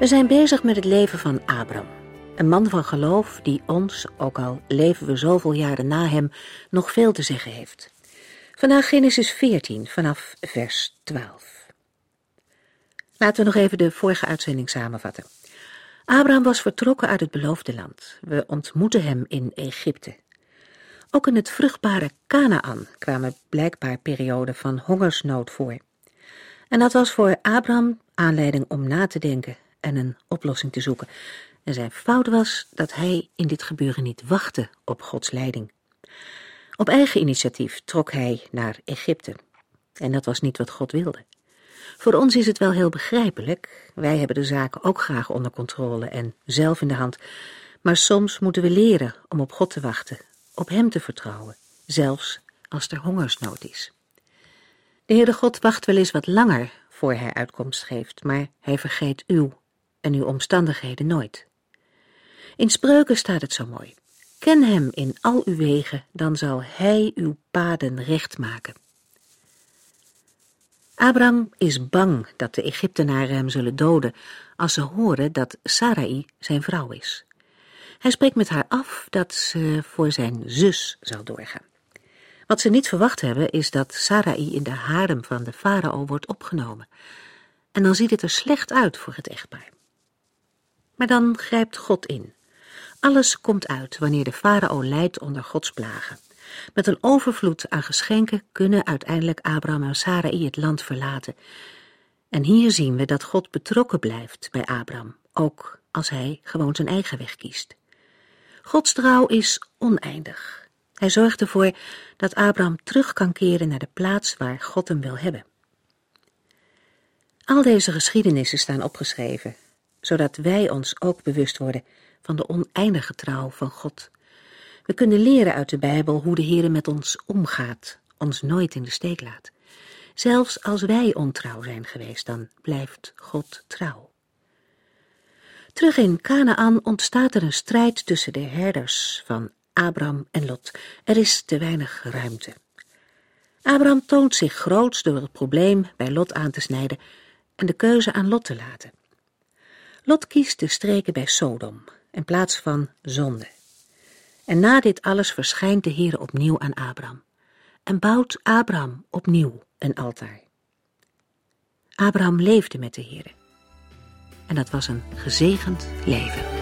We zijn bezig met het leven van Abram. Een man van geloof die ons, ook al leven we zoveel jaren na hem, nog veel te zeggen heeft. Vandaag Genesis 14 vanaf vers 12. Laten we nog even de vorige uitzending samenvatten. Abraham was vertrokken uit het beloofde land. We ontmoeten hem in Egypte. Ook in het vruchtbare Canaan kwamen blijkbaar perioden van hongersnood voor. En dat was voor Abraham aanleiding om na te denken en een oplossing te zoeken. En zijn fout was dat hij in dit gebeuren niet wachtte op Gods leiding. Op eigen initiatief trok hij naar Egypte. En dat was niet wat God wilde. Voor ons is het wel heel begrijpelijk. Wij hebben de zaken ook graag onder controle en zelf in de hand. Maar soms moeten we leren om op God te wachten, op Hem te vertrouwen, zelfs als er hongersnood is. De Heere God wacht wel eens wat langer voor Hij uitkomst geeft, maar Hij vergeet uw en uw omstandigheden nooit. In spreuken staat het zo mooi. Ken hem in al uw wegen, dan zal hij uw paden recht maken. Abraham is bang dat de Egyptenaren hem zullen doden als ze horen dat Sarai zijn vrouw is. Hij spreekt met haar af dat ze voor zijn zus zal doorgaan. Wat ze niet verwacht hebben is dat Sarai in de harem van de farao wordt opgenomen. En dan ziet het er slecht uit voor het echtpaar. Maar dan grijpt God in. Alles komt uit wanneer de farao lijdt onder Gods plagen. Met een overvloed aan geschenken kunnen uiteindelijk Abraham en Sarai het land verlaten. En hier zien we dat God betrokken blijft bij Abraham, ook als hij gewoon zijn eigen weg kiest. Gods trouw is oneindig. Hij zorgt ervoor dat Abraham terug kan keren naar de plaats waar God hem wil hebben. Al deze geschiedenissen staan opgeschreven zodat wij ons ook bewust worden van de oneindige trouw van God. We kunnen leren uit de Bijbel hoe de Heer met ons omgaat, ons nooit in de steek laat. Zelfs als wij ontrouw zijn geweest, dan blijft God trouw. Terug in Canaan ontstaat er een strijd tussen de herders van Abram en Lot. Er is te weinig ruimte. Abraham toont zich groots door het probleem bij Lot aan te snijden en de keuze aan Lot te laten. Lot kiest de streken bij Sodom in plaats van zonde. En na dit alles verschijnt de Heer opnieuw aan Abraham en bouwt Abraham opnieuw een altaar. Abraham leefde met de Heer. En dat was een gezegend leven.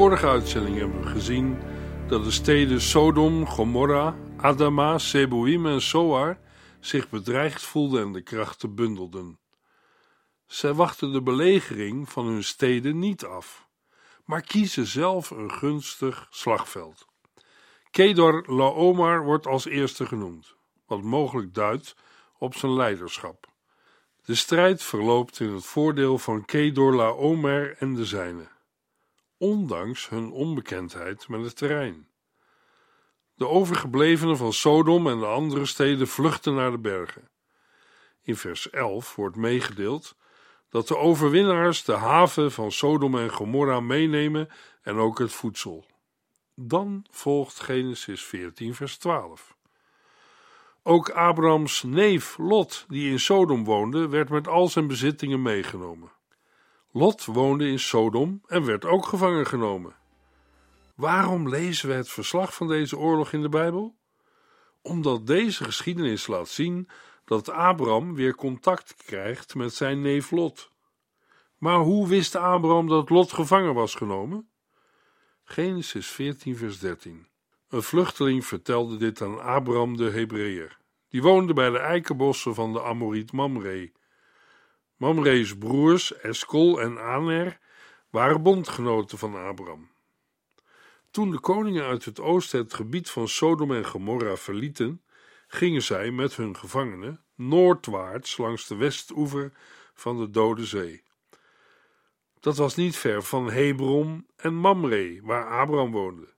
Vorige uitzending hebben we gezien dat de steden Sodom, Gomorra, Adama, Seboim en Soar zich bedreigd voelden en de krachten bundelden. Zij wachten de belegering van hun steden niet af, maar kiezen zelf een gunstig slagveld. Kedor Laomar wordt als eerste genoemd, wat mogelijk duidt op zijn leiderschap. De strijd verloopt in het voordeel van Kedor Laomer en de zijnen ondanks hun onbekendheid met het terrein. De overgeblevenen van Sodom en de andere steden vluchten naar de bergen. In vers 11 wordt meegedeeld dat de overwinnaars de haven van Sodom en Gomorra meenemen en ook het voedsel. Dan volgt Genesis 14, vers 12. Ook Abrahams neef Lot, die in Sodom woonde, werd met al zijn bezittingen meegenomen. Lot woonde in Sodom en werd ook gevangen genomen. Waarom lezen we het verslag van deze oorlog in de Bijbel? Omdat deze geschiedenis laat zien dat Abraham weer contact krijgt met zijn neef Lot. Maar hoe wist Abraham dat Lot gevangen was genomen? Genesis 14, vers 13. Een vluchteling vertelde dit aan Abraham de Hebreeër. Die woonde bij de eikenbossen van de Amoriet Mamre. Mamre's broers Eskol en Aner waren bondgenoten van Abraham. Toen de koningen uit het oosten het gebied van Sodom en Gomorra verlieten, gingen zij met hun gevangenen noordwaarts langs de westoever van de Dode Zee. Dat was niet ver van Hebron en Mamre, waar Abraham woonde.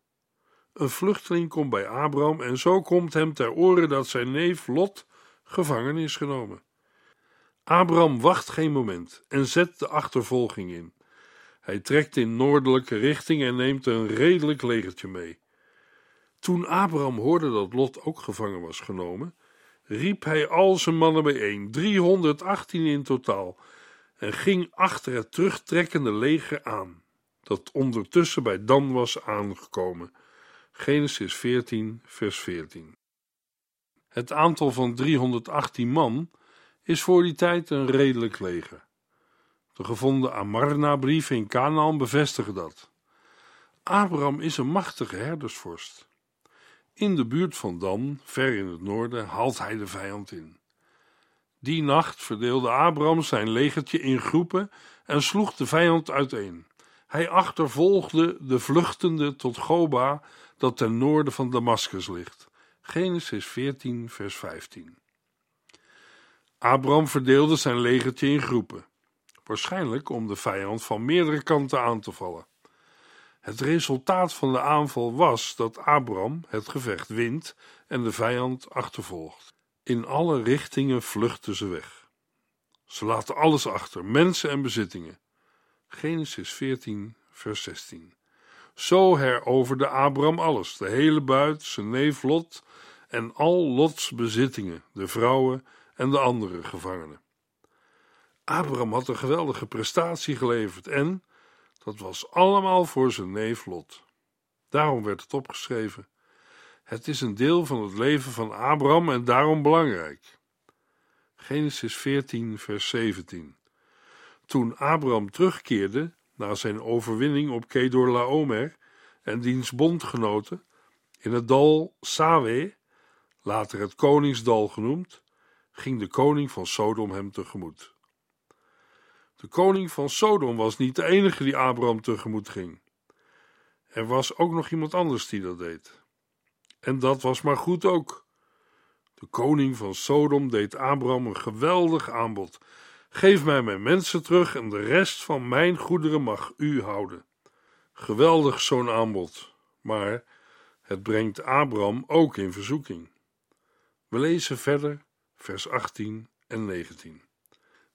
Een vluchteling komt bij Abraham en zo komt hem ter oren dat zijn neef Lot gevangen is genomen. Abraham wacht geen moment en zet de achtervolging in. Hij trekt in noordelijke richting en neemt een redelijk legertje mee. Toen Abraham hoorde dat Lot ook gevangen was genomen, riep hij al zijn mannen bijeen, 318 in totaal, en ging achter het terugtrekkende leger aan, dat ondertussen bij Dan was aangekomen. Genesis 14, vers 14. Het aantal van 318 man is voor die tijd een redelijk leger. De gevonden Amarna-brief in Canaan bevestigen dat. Abraham is een machtige herdersvorst. In de buurt van Dan, ver in het noorden, haalt hij de vijand in. Die nacht verdeelde Abraham zijn legertje in groepen en sloeg de vijand uiteen. Hij achtervolgde de vluchtende tot Goba, dat ten noorden van Damascus ligt. Genesis 14, vers 15. Abraham verdeelde zijn legertje in groepen, waarschijnlijk om de vijand van meerdere kanten aan te vallen. Het resultaat van de aanval was dat Abraham het gevecht wint en de vijand achtervolgt. In alle richtingen vluchten ze weg. Ze laten alles achter, mensen en bezittingen. Genesis 14, vers 16. Zo heroverde Abraham alles, de hele buit, zijn neef Lot en al Lots bezittingen, de vrouwen en de andere gevangenen. Abraham had een geweldige prestatie geleverd en dat was allemaal voor zijn neef Lot. Daarom werd het opgeschreven. Het is een deel van het leven van Abraham en daarom belangrijk. Genesis 14, vers 17. Toen Abraham terugkeerde na zijn overwinning op Kedor Laomer en diens bondgenoten in het dal Sawe, later het koningsdal genoemd, ging de koning van Sodom hem tegemoet. De koning van Sodom was niet de enige die Abraham tegemoet ging. Er was ook nog iemand anders die dat deed. En dat was maar goed ook. De koning van Sodom deed Abraham een geweldig aanbod. Geef mij mijn mensen terug en de rest van mijn goederen mag u houden. Geweldig zo'n aanbod, maar het brengt Abraham ook in verzoeking. We lezen verder vers 18 en 19.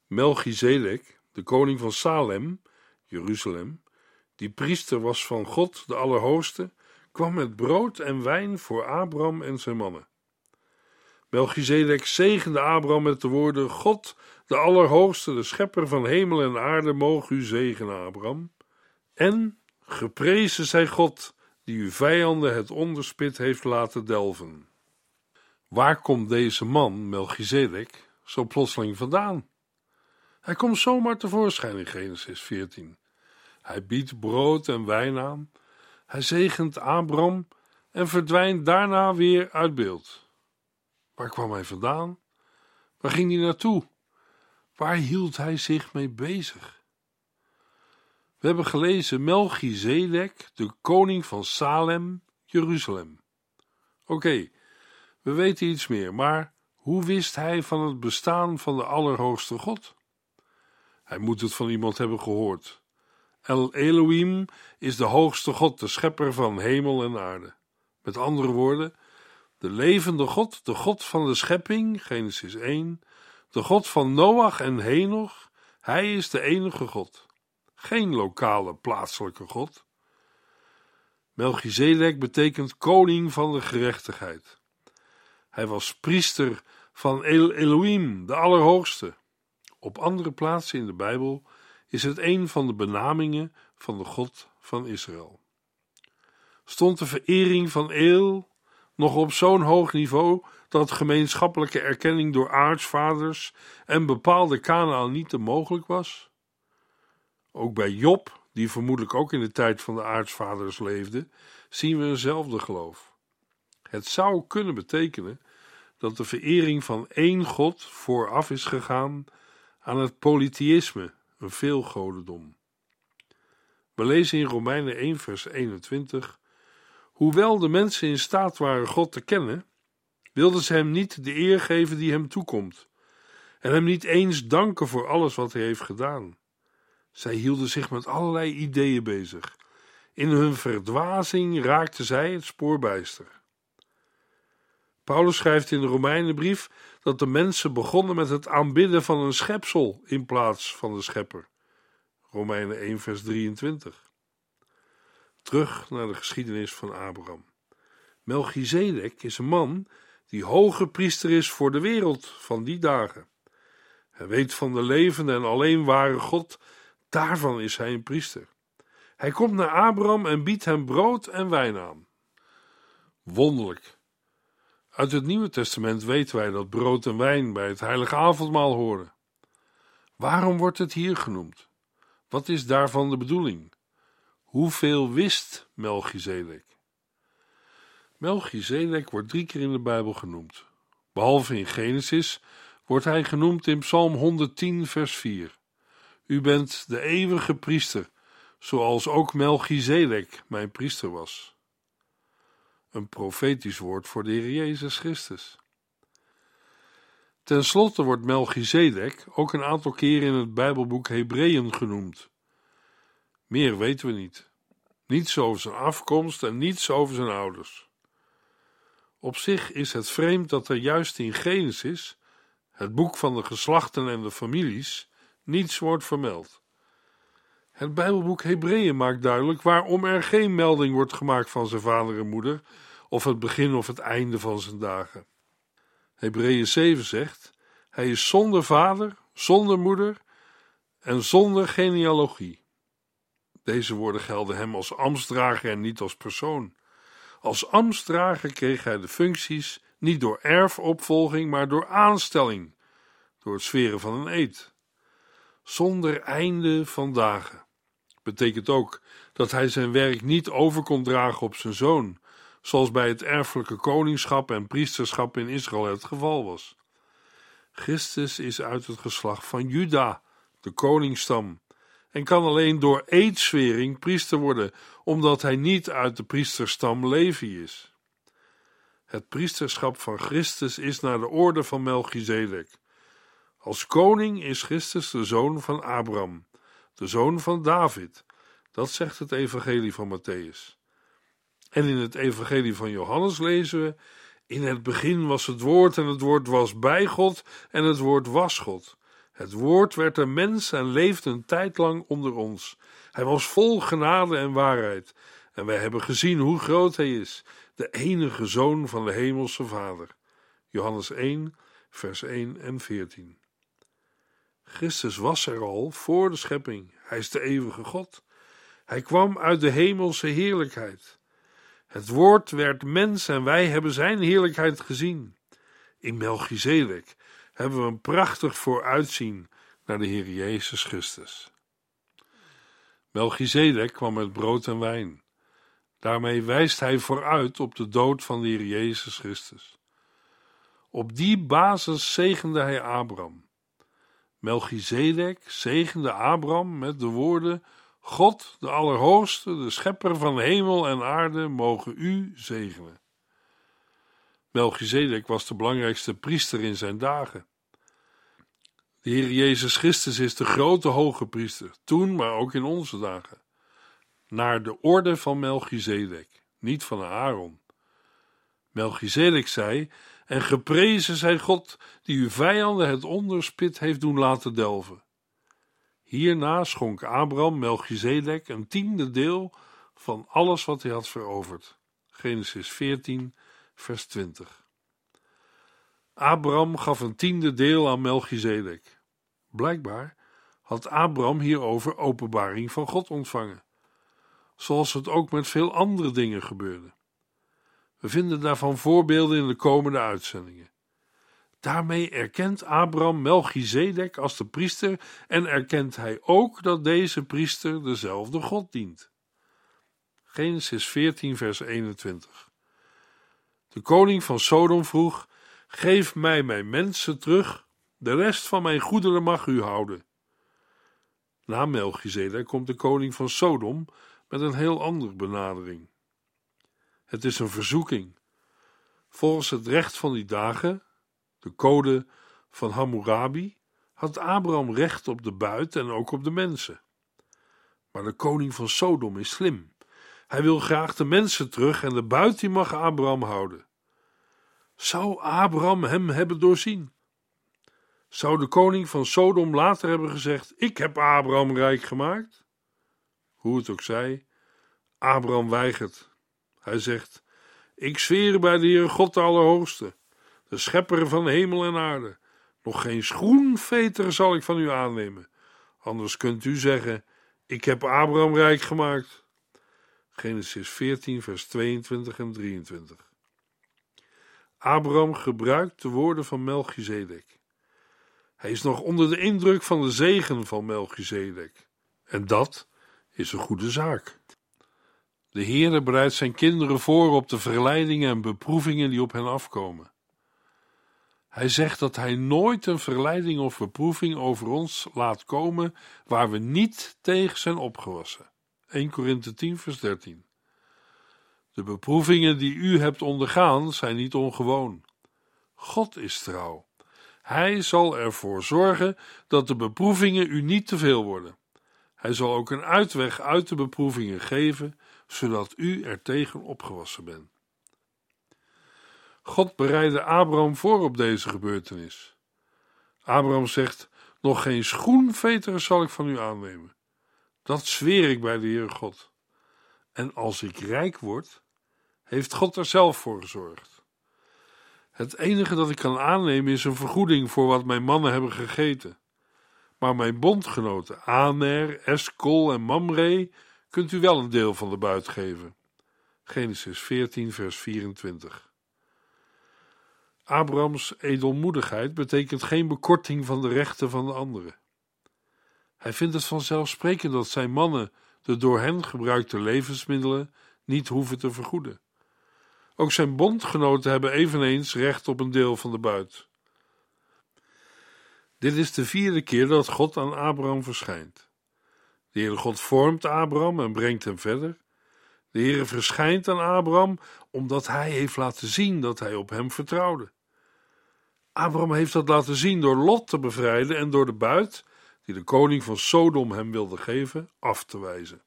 Melchizedek, de koning van Salem, Jeruzalem, die priester was van God, de Allerhoogste, kwam met brood en wijn voor Abraham en zijn mannen. Melchizedek zegende Abraham met de woorden: God, de Allerhoogste, de schepper van hemel en aarde, mogen u zegenen, Abraham. En geprezen zij God, die uw vijanden het onderspit heeft laten delven. Waar komt deze man, Melchizedek, zo plotseling vandaan? Hij komt zomaar tevoorschijn in Genesis 14. Hij biedt brood en wijn aan, hij zegent Abram en verdwijnt daarna weer uit beeld. Waar kwam hij vandaan? Waar ging hij naartoe? Waar hield hij zich mee bezig? We hebben gelezen Melchizedek, de koning van Salem, Jeruzalem. Oké, we weten iets meer, maar hoe wist hij van het bestaan van de Allerhoogste God? Hij moet het van iemand hebben gehoord. El Elohim is de hoogste God, de schepper van hemel en aarde. Met andere woorden, de levende God, de God van de schepping, Genesis 1, de God van Noach en Henoch, hij is de enige God. Geen lokale, plaatselijke God. Melchizedek betekent koning van de gerechtigheid. Hij was priester van El Elohim, de Allerhoogste. Op andere plaatsen in de Bijbel is het een van de benamingen van de God van Israël. stond de verering van Eel nog op zo'n hoog niveau dat gemeenschappelijke erkenning door aartsvaders en bepaalde Kanaanieten mogelijk was? Ook bij Job, die vermoedelijk ook in de tijd van de aartsvaders leefde, zien we eenzelfde geloof. Het zou kunnen betekenen dat de verering van één God vooraf is gegaan aan het polytheïsme, een veelgodendom. We lezen in Romeinen 1, vers 21: Hoewel de mensen in staat waren God te kennen, wilden ze hem niet de eer geven die hem toekomt, en hem niet eens danken voor alles wat hij heeft gedaan. Zij hielden zich met allerlei ideeën bezig. In hun verdwazing raakten zij het spoor bijster. Paulus schrijft in de Romeinenbrief dat de mensen begonnen met het aanbidden van een schepsel in plaats van de schepper. Romeinen 1, vers 23. Terug naar de geschiedenis van Abraham. Melchizedek is een man die hoge priester is voor de wereld van die dagen. Hij weet van de levende en alleen ware God, daarvan is hij een priester. Hij komt naar Abraham en biedt hem brood en wijn aan. Wonderlijk. Uit het Nieuwe Testament weten wij dat brood en wijn bij het heilige avondmaal horen. Waarom wordt het hier genoemd? Wat is daarvan de bedoeling? Hoeveel wist Melchizedek? Melchizedek wordt drie keer in de Bijbel genoemd. Behalve in Genesis wordt hij genoemd in Psalm 110, vers 4. U bent de eeuwige priester, zoals ook Melchizedek mijn priester was. Een profetisch woord voor de Heer Jezus Christus. Ten slotte wordt Melchizedek ook een aantal keren in het Bijbelboek Hebreeën genoemd. Meer weten we niet. Niets over zijn afkomst en niets over zijn ouders. Op zich is het vreemd dat er juist in Genesis, het boek van de geslachten en de families, niets wordt vermeld. Het Bijbelboek Hebreeën maakt duidelijk waarom er geen melding wordt gemaakt van zijn vader en moeder, of het begin of het einde van zijn dagen. Hebreeën 7 zegt: Hij is zonder vader, zonder moeder en zonder genealogie. Deze woorden gelden hem als ambtsdrager en niet als persoon. Als ambtsdrager kreeg hij de functies niet door erfopvolging, maar door aanstelling, door het sferen van een eed. Zonder einde van dagen. Betekent ook dat hij zijn werk niet over kon dragen op zijn zoon, zoals bij het erfelijke koningschap en priesterschap in Israël het geval was. Christus is uit het geslacht van Juda, de koningsstam, en kan alleen door eedswering priester worden, omdat hij niet uit de priesterstam Levi is. Het priesterschap van Christus is naar de orde van Melchizedek. Als koning is Christus de zoon van Abraham, de zoon van David. Dat zegt het evangelie van Matthäus. En in het evangelie van Johannes lezen we: In het begin was het woord en het woord was bij God en het woord was God. Het woord werd een mens en leefde een tijd lang onder ons. Hij was vol genade en waarheid. En wij hebben gezien hoe groot hij is, de enige zoon van de hemelse Vader. Johannes 1, vers 1 en 14. Christus was er al voor de schepping. Hij is de eeuwige God. Hij kwam uit de hemelse heerlijkheid. Het woord werd mens en wij hebben zijn heerlijkheid gezien. In Melchizedek hebben we een prachtig vooruitzien naar de Heer Jezus Christus. Melchizedek kwam met brood en wijn. Daarmee wijst hij vooruit op de dood van de Heer Jezus Christus. Op die basis zegende hij Abraham. Melchizedek zegende Abraham met de woorden: God, de Allerhoogste, de Schepper van hemel en aarde, mogen u zegenen. Melchizedek was de belangrijkste priester in zijn dagen. De Heer Jezus Christus is de grote hoge priester, toen, maar ook in onze dagen. Naar de orde van Melchizedek, niet van Aaron. Melchizedek zei: En geprezen zij God, die uw vijanden het onderspit heeft doen laten delven. Hierna schonk Abraham Melchizedek een tiende deel van alles wat hij had veroverd. Genesis 14, vers 20. Abraham gaf een tiende deel aan Melchizedek. Blijkbaar had Abraham hierover openbaring van God ontvangen. zoals het ook met veel andere dingen gebeurde. We vinden daarvan voorbeelden in de komende uitzendingen. Daarmee erkent Abraham Melchizedek als de priester en erkent hij ook dat deze priester dezelfde God dient. Genesis 14, vers 21. De koning van Sodom vroeg: Geef mij mijn mensen terug, de rest van mijn goederen mag u houden. Na Melchizedek komt de koning van Sodom met een heel andere benadering. Het is een verzoeking. Volgens het recht van die dagen, de code van Hammurabi, had Abraham recht op de buit en ook op de mensen. Maar de koning van Sodom is slim. Hij wil graag de mensen terug en de buit die mag Abraham houden. Zou Abraham hem hebben doorzien? Zou de koning van Sodom later hebben gezegd: Ik heb Abraham rijk gemaakt? Hoe het ook zij, Abraham weigert. Hij zegt: Ik zweer bij de Heer God de Allerhoogste, de schepper van hemel en aarde. Nog geen schoenveter zal ik van u aannemen. Anders kunt u zeggen: Ik heb Abraham rijk gemaakt. Genesis 14, vers 22 en 23. Abraham gebruikt de woorden van Melchizedek. Hij is nog onder de indruk van de zegen van Melchizedek. En dat is een goede zaak. De Heere bereidt zijn kinderen voor op de verleidingen en beproevingen die op hen afkomen. Hij zegt dat hij nooit een verleiding of beproeving over ons laat komen waar we niet tegen zijn opgewassen. 1 Korinthe 10 vers 13 De beproevingen die u hebt ondergaan zijn niet ongewoon. God is trouw. Hij zal ervoor zorgen dat de beproevingen u niet te veel worden. Hij zal ook een uitweg uit de beproevingen geven, zodat u er tegen opgewassen bent. God bereidde Abraham voor op deze gebeurtenis. Abraham zegt: Nog geen schoenveter zal ik van u aannemen. Dat zweer ik bij de Heere God. En als ik rijk word, heeft God er zelf voor gezorgd. Het enige dat ik kan aannemen is een vergoeding voor wat mijn mannen hebben gegeten. Maar mijn bondgenoten Aner, Eskol en Mamre kunt u wel een deel van de buit geven. Genesis 14, vers 24. Abrahams edelmoedigheid betekent geen bekorting van de rechten van de anderen. Hij vindt het vanzelfsprekend dat zijn mannen de door hen gebruikte levensmiddelen niet hoeven te vergoeden. Ook zijn bondgenoten hebben eveneens recht op een deel van de buit. Dit is de vierde keer dat God aan Abraham verschijnt. De Heere God vormt Abraham en brengt hem verder. De Heere verschijnt aan Abraham omdat hij heeft laten zien dat hij op hem vertrouwde. Abraham heeft dat laten zien door Lot te bevrijden en door de buit, die de koning van Sodom hem wilde geven, af te wijzen.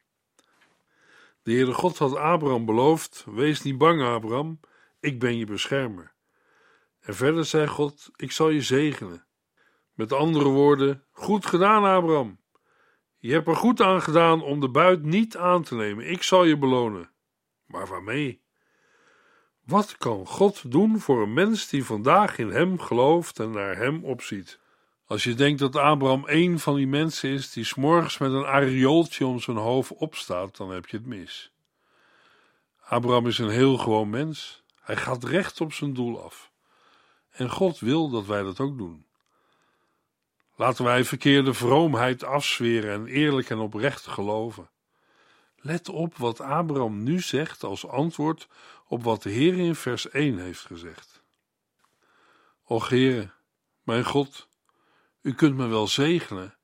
De Heere God had Abraham beloofd: Wees niet bang, Abraham, ik ben je beschermer. En verder zei God: Ik zal je zegenen. Met andere woorden, goed gedaan, Abraham. Je hebt er goed aan gedaan om de buit niet aan te nemen. Ik zal je belonen. Maar waarmee? Wat kan God doen voor een mens die vandaag in Hem gelooft en naar Hem opziet? Als je denkt dat Abraham één van die mensen is die s'morgens met een ariooltje om zijn hoofd opstaat, dan heb je het mis. Abraham is een heel gewoon mens. Hij gaat recht op zijn doel af. En God wil dat wij dat ook doen. Laten wij verkeerde vroomheid afzweren en eerlijk en oprecht geloven. Let op wat Abraham nu zegt als antwoord op wat de Heer in vers 1 heeft gezegd. Och Heere, mijn God, u kunt me wel zegenen,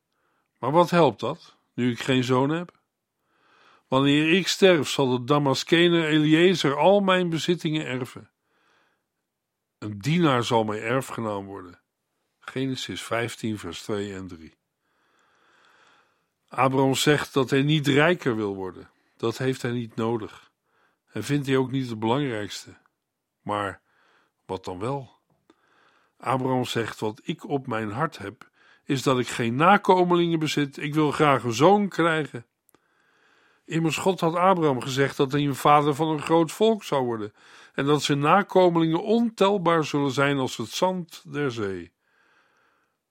maar wat helpt dat, nu ik geen zoon heb? Wanneer ik sterf, zal de Damaskener Eliezer al mijn bezittingen erven. Een dienaar zal mijn erfgenaam worden. Genesis 15, vers 2 en 3. Abraham zegt dat hij niet rijker wil worden. Dat heeft hij niet nodig. En vindt hij ook niet het belangrijkste. Maar wat dan wel? Abraham zegt: Wat ik op mijn hart heb, is dat ik geen nakomelingen bezit. Ik wil graag een zoon krijgen. Immers, God had Abraham gezegd dat hij een vader van een groot volk zou worden. En dat zijn nakomelingen ontelbaar zullen zijn als het zand der zee.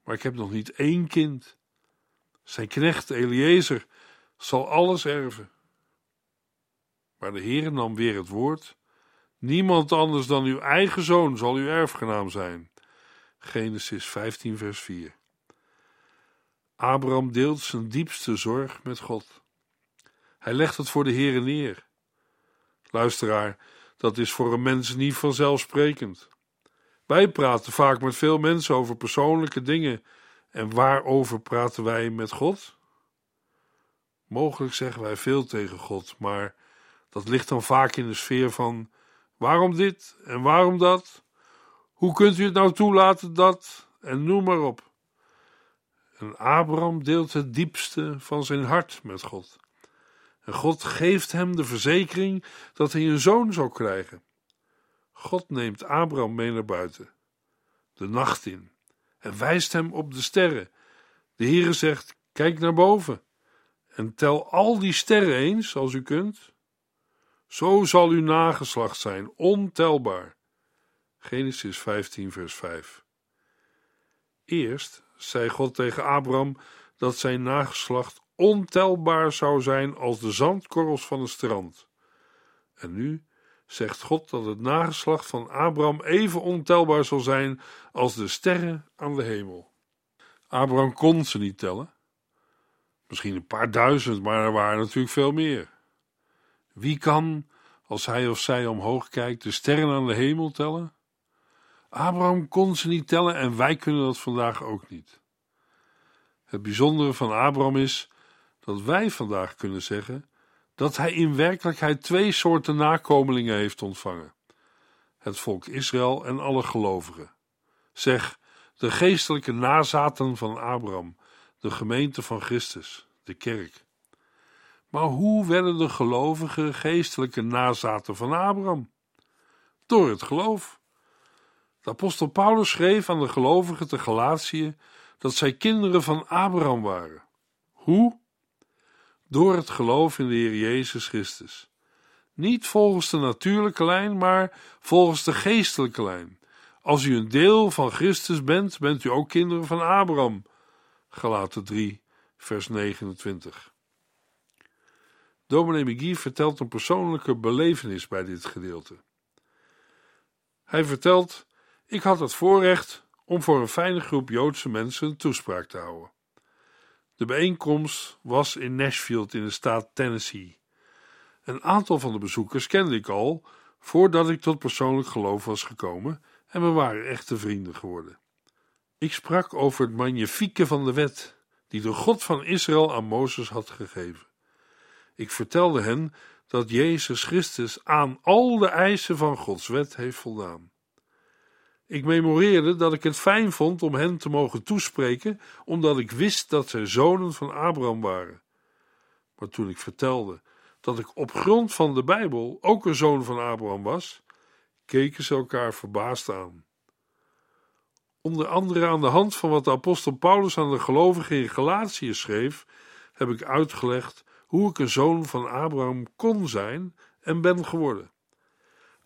Maar ik heb nog niet één kind. Zijn knecht Eliezer zal alles erven. Maar de Heer nam weer het woord. Niemand anders dan uw eigen zoon zal uw erfgenaam zijn. Genesis 15, vers 4. Abraham deelt zijn diepste zorg met God. Hij legt het voor de Heer neer. Luisteraar, dat is voor een mens niet vanzelfsprekend. Wij praten vaak met veel mensen over persoonlijke dingen. En waarover praten wij met God? Mogelijk zeggen wij veel tegen God, maar dat ligt dan vaak in de sfeer van waarom dit en waarom dat? Hoe kunt u het nou toelaten dat? En noem maar op. En Abraham deelt het diepste van zijn hart met God. En God geeft hem de verzekering dat hij een zoon zal krijgen. God neemt Abraham mee naar buiten, de nacht in, en wijst hem op de sterren. De Heere zegt: Kijk naar boven en tel al die sterren eens als u kunt. Zo zal uw nageslacht zijn, ontelbaar. Genesis 15, vers 5. Eerst zei God tegen Abraham dat zijn nageslacht ontelbaar zou zijn als de zandkorrels van het strand. En nu zegt God dat het nageslacht van Abraham even ontelbaar zal zijn als de sterren aan de hemel. Abraham kon ze niet tellen. Misschien een paar duizend, maar er waren natuurlijk veel meer. Wie kan, als hij of zij omhoog kijkt, de sterren aan de hemel tellen? Abraham kon ze niet tellen en wij kunnen dat vandaag ook niet. Het bijzondere van Abraham is dat wij vandaag kunnen zeggen dat hij in werkelijkheid twee soorten nakomelingen heeft ontvangen: het volk Israël en alle gelovigen. Zeg, de geestelijke nazaten van Abraham, de gemeente van Christus, de kerk. Maar hoe werden de gelovigen geestelijke nazaten van Abraham? Door het geloof. De apostel Paulus schreef aan de gelovigen te Galatië dat zij kinderen van Abraham waren. Hoe? Door het geloof in de Heer Jezus Christus. Niet volgens de natuurlijke lijn, maar volgens de geestelijke lijn. Als u een deel van Christus bent, bent u ook kinderen van Abraham. Galaten 3, vers 29. Dominee McGee vertelt een persoonlijke belevenis bij dit gedeelte. Hij vertelt: Ik had het voorrecht om voor een fijne groep Joodse mensen een toespraak te houden. De bijeenkomst was in Nashville in de staat Tennessee. Een aantal van de bezoekers kende ik al voordat ik tot persoonlijk geloof was gekomen en we waren echte vrienden geworden. Ik sprak over het magnifieke van de wet die de God van Israël aan Mozes had gegeven. Ik vertelde hen dat Jezus Christus aan al de eisen van Gods wet heeft voldaan. Ik memoreerde dat ik het fijn vond om hen te mogen toespreken, omdat ik wist dat zij zonen van Abraham waren. Maar toen ik vertelde dat ik op grond van de Bijbel ook een zoon van Abraham was, keken ze elkaar verbaasd aan. Onder andere aan de hand van wat de apostel Paulus aan de gelovigen in Galatië schreef, heb ik uitgelegd hoe ik een zoon van Abraham kon zijn en ben geworden.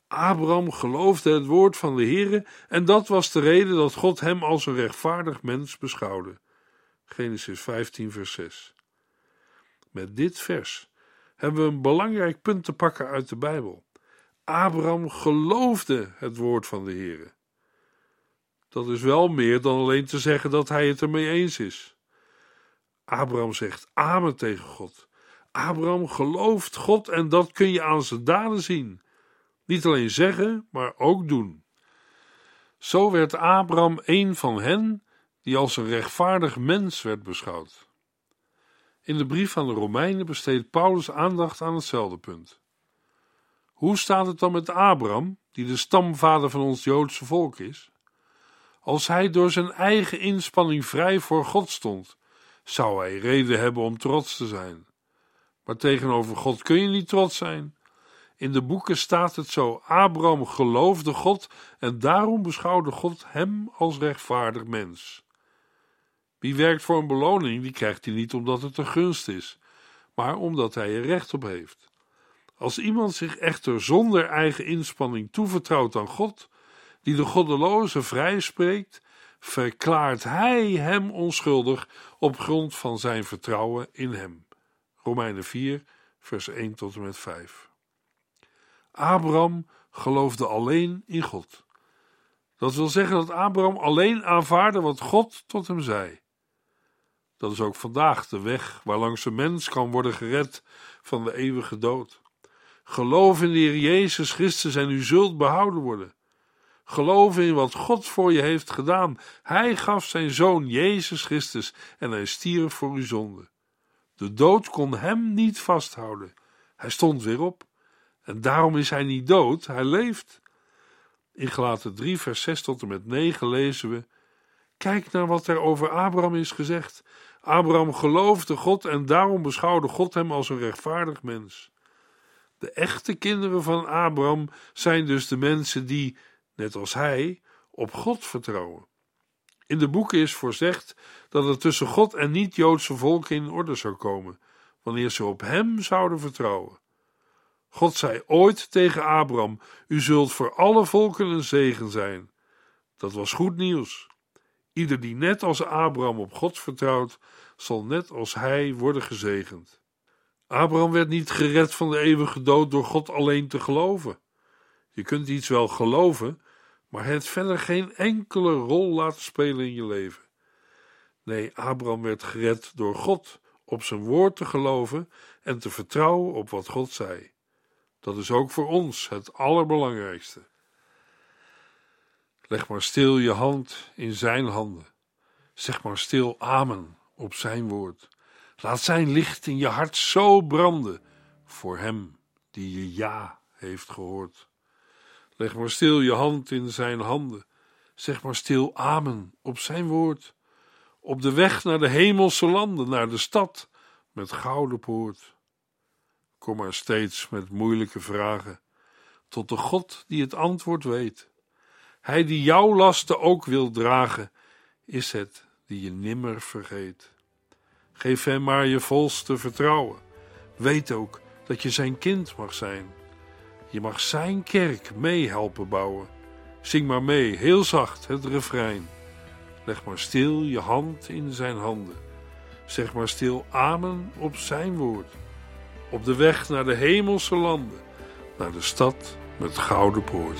Abraham geloofde het woord van de Heere en dat was de reden dat God hem als een rechtvaardig mens beschouwde. Genesis 15 vers 6 Met dit vers hebben we een belangrijk punt te pakken uit de Bijbel. Abraham geloofde het woord van de Heere. Dat is wel meer dan alleen te zeggen dat hij het ermee eens is. Abraham zegt amen tegen God. Abraham gelooft God en dat kun je aan zijn daden zien. Niet alleen zeggen, maar ook doen. Zo werd Abraham een van hen die als een rechtvaardig mens werd beschouwd. In de brief aan de Romeinen besteedt Paulus aandacht aan hetzelfde punt. Hoe staat het dan met Abraham, die de stamvader van ons Joodse volk is? Als hij door zijn eigen inspanning vrij voor God stond, zou hij reden hebben om trots te zijn. Maar tegenover God kun je niet trots zijn. In de boeken staat het zo: Abraham geloofde God en daarom beschouwde God hem als rechtvaardig mens. Wie werkt voor een beloning, die krijgt hij niet omdat het een gunst is, maar omdat hij er recht op heeft. Als iemand zich echter zonder eigen inspanning toevertrouwt aan God, die de goddeloze vrijspreekt, verklaart hij hem onschuldig op grond van zijn vertrouwen in hem. Romeinen 4, vers 1 tot en met 5. Abraham geloofde alleen in God. Dat wil zeggen dat Abraham alleen aanvaarde wat God tot hem zei. Dat is ook vandaag de weg waarlangs een mens kan worden gered van de eeuwige dood. Geloof in de Heer Jezus Christus en u zult behouden worden. Geloof in wat God voor je heeft gedaan. Hij gaf zijn zoon Jezus Christus en hij stierf voor uw zonde. De dood kon hem niet vasthouden. Hij stond weer op. En daarom is hij niet dood, hij leeft. In Gelaten 3, vers 6 tot en met 9 lezen we: Kijk naar wat er over Abraham is gezegd. Abraham geloofde God en daarom beschouwde God hem als een rechtvaardig mens. De echte kinderen van Abraham zijn dus de mensen die, net als hij, op God vertrouwen. In de boeken is voorzegd dat het tussen God en niet-Joodse volken in orde zou komen, wanneer ze op hem zouden vertrouwen. God zei ooit tegen Abraham: U zult voor alle volken een zegen zijn. Dat was goed nieuws. Ieder die net als Abraham op God vertrouwt, zal net als hij worden gezegend. Abraham werd niet gered van de eeuwige dood door God alleen te geloven. Je kunt iets wel geloven, maar het verder geen enkele rol laten spelen in je leven. Nee, Abraham werd gered door God op zijn woord te geloven en te vertrouwen op wat God zei. Dat is ook voor ons het allerbelangrijkste. Leg maar stil je hand in zijn handen. Zeg maar stil amen op zijn woord. Laat zijn licht in je hart zo branden voor hem die je ja heeft gehoord. Leg maar stil je hand in zijn handen. Zeg maar stil amen op zijn woord. Op de weg naar de hemelse landen, naar de stad met gouden poort. Kom maar steeds met moeilijke vragen, tot de God die het antwoord weet. Hij die jouw lasten ook wil dragen, is het die je nimmer vergeet. Geef hem maar je volste vertrouwen. Weet ook dat je zijn kind mag zijn. Je mag zijn kerk mee helpen bouwen. Zing maar mee, heel zacht, het refrein. Leg maar stil je hand in zijn handen. Zeg maar stil amen op zijn woord. Op de weg naar de hemelse landen, naar de stad met gouden poort.